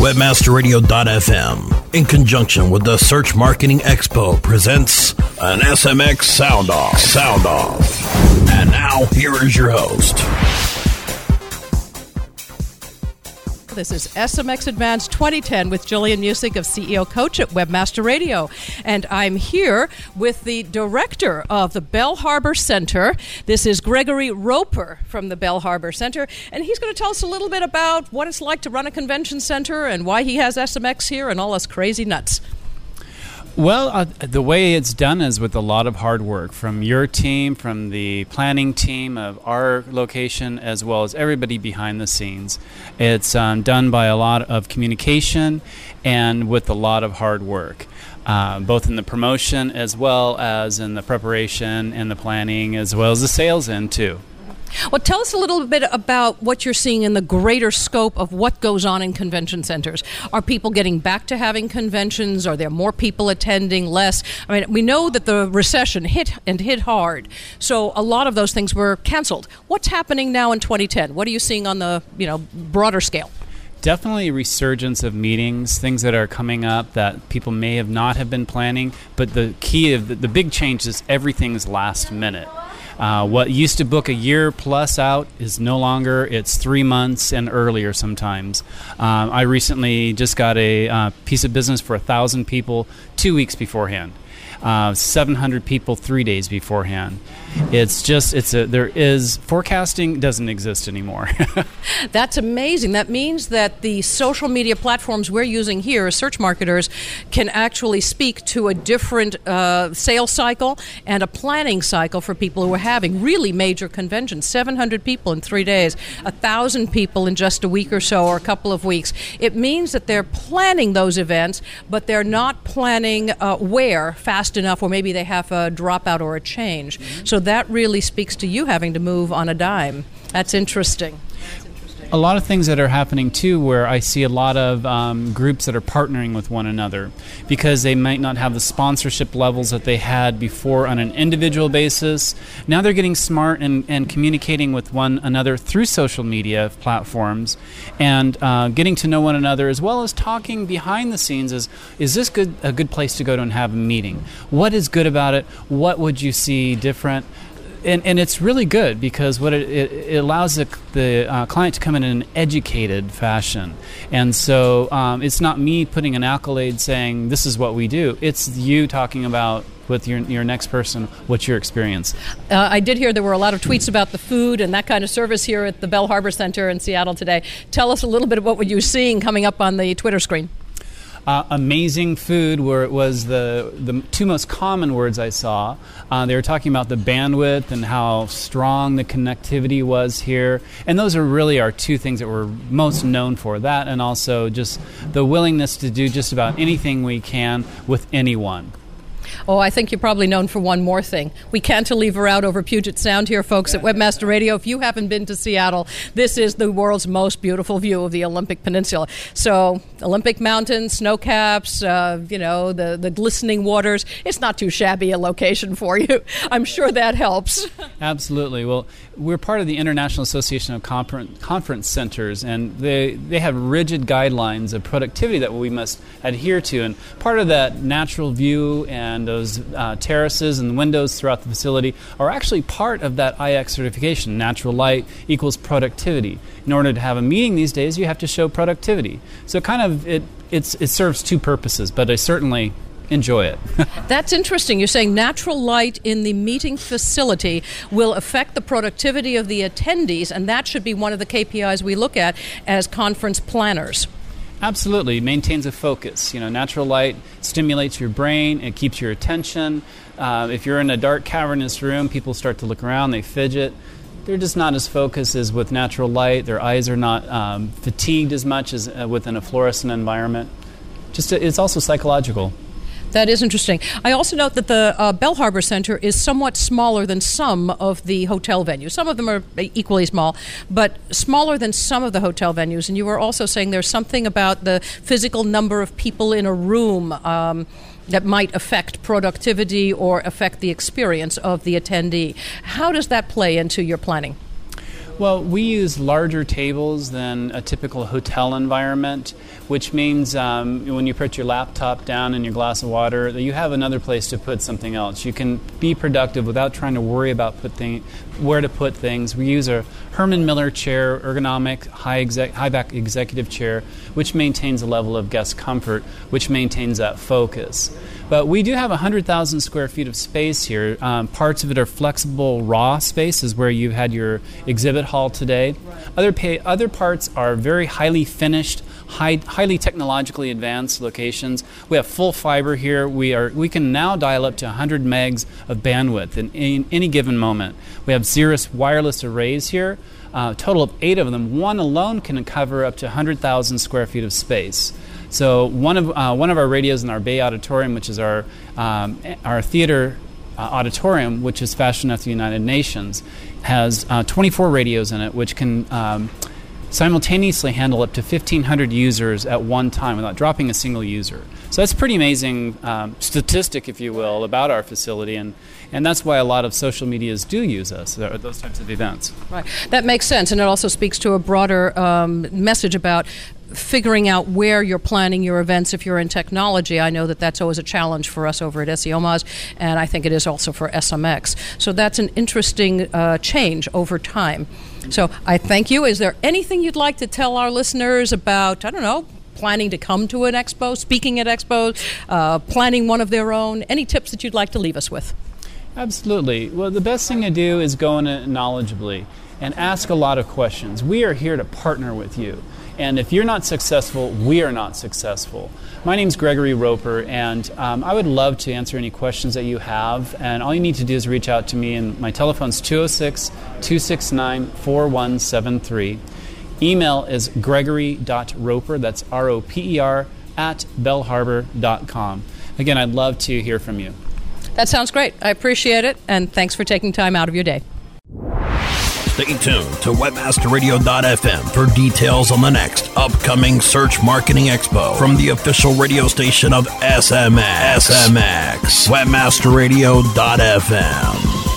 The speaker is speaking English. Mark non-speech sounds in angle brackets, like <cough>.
Webmasterradio.fm, in conjunction with the Search Marketing Expo, presents an SMX Sound Off. Sound Off. And now, here is your host. This is SMX Advanced 2010 with Gillian Muessig of CEO Coach at Webmaster Radio. And I'm here with the director of the Bell Harbor Center. This is Gregory Roper from the Bell Harbor Center. And he's going to tell us a little bit about what it's like to run a convention center and why he has SMX here and all us crazy nuts. Well, uh, the way it's done is with a lot of hard work from your team, from the planning team of our location, as well as everybody behind the scenes. It's um, done by a lot of communication and with a lot of hard work. Uh, both in the promotion as well as in the preparation and the planning as well as the sales end too. Well, tell us a little bit about what you're seeing in the greater scope of what goes on in convention centers. Are people getting back to having conventions? Are there more people attending, less? I mean, we know that the recession hit and hit hard, so a lot of those things were canceled. What's happening now in 2010? What are you seeing on the you know broader scale? definitely a resurgence of meetings, things that are coming up that people may have not have been planning. But the key of the, the big change is everything's last minute. Uh, what used to book a year plus out is no longer. It's three months and earlier sometimes. Um, I recently just got a uh, piece of business for a thousand people two weeks beforehand uh, 700 people three days beforehand. It's just it's a there is forecasting doesn't exist anymore. <laughs> That's amazing. That means that the social media platforms we're using here as search marketers can actually speak to a different uh, sales cycle and a planning cycle for people who are having really major conventions. 700 people in three days, a thousand people in just a week or so or a couple of weeks. It means that they're planning those events, but they're not planning uh, where fast fast enough, or maybe they have a dropout or a change. Mm-hmm. So that really speaks to you having to move on a dime. That's interesting a lot of things that are happening too where I see a lot of um, groups that are partnering with one another because they might not have the sponsorship levels that they had before on an individual basis. Now they're getting smart and, and communicating with one another through social media platforms and uh, getting to know one another as well as talking behind the scenes is is this good a good place to go to and have a meeting? What is good about it? What would you see different? And, and it's really good because what it, it, it allows the, the uh, client to come in an educated fashion. And so um, it's not me putting an accolade saying this is what we do. It's you talking about with your, your next person what's your experience. Uh, I did hear there were a lot of tweets about the food and that kind of service here at the Bell Harbor Center in Seattle today. Tell us a little bit about what you're seeing coming up on the Twitter screen. Uh, amazing food where it was the, the two most common words I saw. Uh, they were talking about the bandwidth and how strong the connectivity was here. And those are really our two things that we're most known for that and also just the willingness to do just about anything we can with anyone. Oh, I think you're probably known for one more thing. We can't leave cantilever out over Puget Sound here, folks, at Webmaster Radio. If you haven't been to Seattle, this is the world's most beautiful view of the Olympic Peninsula. So, Olympic Mountains, snow caps, uh, you know, the, the glistening waters. It's not too shabby a location for you. <laughs> I'm sure that helps. <laughs> Absolutely. Well, we're part of the International Association of Conference Centers, and they, they have rigid guidelines of productivity that we must adhere to. And part of that natural view and those uh, terraces and windows throughout the facility are actually part of that IX certification. Natural light equals productivity. In order to have a meeting these days, you have to show productivity. So, kind of, it, it serves two purposes, but I certainly enjoy it. <laughs> That's interesting. You're saying natural light in the meeting facility will affect the productivity of the attendees, and that should be one of the KPIs we look at as conference planners. Absolutely, maintains a focus. You know, natural light stimulates your brain, it keeps your attention. Uh, if you're in a dark, cavernous room, people start to look around, they fidget. They're just not as focused as with natural light. Their eyes are not um, fatigued as much as uh, within a fluorescent environment. Just, it's also psychological. That is interesting. I also note that the uh, Bell Harbor Center is somewhat smaller than some of the hotel venues. Some of them are equally small, but smaller than some of the hotel venues. And you were also saying there's something about the physical number of people in a room. Um, that might affect productivity or affect the experience of the attendee. How does that play into your planning? Well, we use larger tables than a typical hotel environment. Which means um, when you put your laptop down and your glass of water, you have another place to put something else. You can be productive without trying to worry about put thing, where to put things. We use a Herman Miller chair, ergonomic, high, exec, high back executive chair, which maintains a level of guest comfort, which maintains that focus. But we do have 100,000 square feet of space here. Um, parts of it are flexible, raw spaces where you had your exhibit hall today. Other, pay, other parts are very highly finished, high, highly technologically advanced locations. We have full fiber here. We, are, we can now dial up to 100 megs of bandwidth in, in any given moment. We have Xirrus wireless arrays here. Uh, total of eight of them. One alone can cover up to 100,000 square feet of space. So one of uh, one of our radios in our Bay Auditorium, which is our um, our theater uh, auditorium, which is fashioned after the United Nations, has uh, 24 radios in it, which can um, simultaneously handle up to 1,500 users at one time without dropping a single user. So that's pretty amazing um, statistic, if you will, about our facility, and, and that's why a lot of social medias do use us, those types of events. Right. That makes sense, and it also speaks to a broader um, message about figuring out where you're planning your events if you're in technology. I know that that's always a challenge for us over at SEOMOZ, and I think it is also for SMX. So that's an interesting uh, change over time. So I thank you. Is there anything you'd like to tell our listeners about, I don't know, planning to come to an expo, speaking at expos, uh, planning one of their own? Any tips that you'd like to leave us with? Absolutely. Well, the best thing to do is go in knowledgeably and ask a lot of questions. We are here to partner with you. And if you're not successful, we are not successful. My name is Gregory Roper, and um, I would love to answer any questions that you have. And all you need to do is reach out to me, and my telephone is 206 269 4173. Email is gregory.roper, that's R O P E R, at bellharbor.com. Again, I'd love to hear from you. That sounds great. I appreciate it, and thanks for taking time out of your day. Stay tuned to webmasterradio.fm for details on the next upcoming Search Marketing Expo from the official radio station of SMX. SMX. Webmasterradio.fm.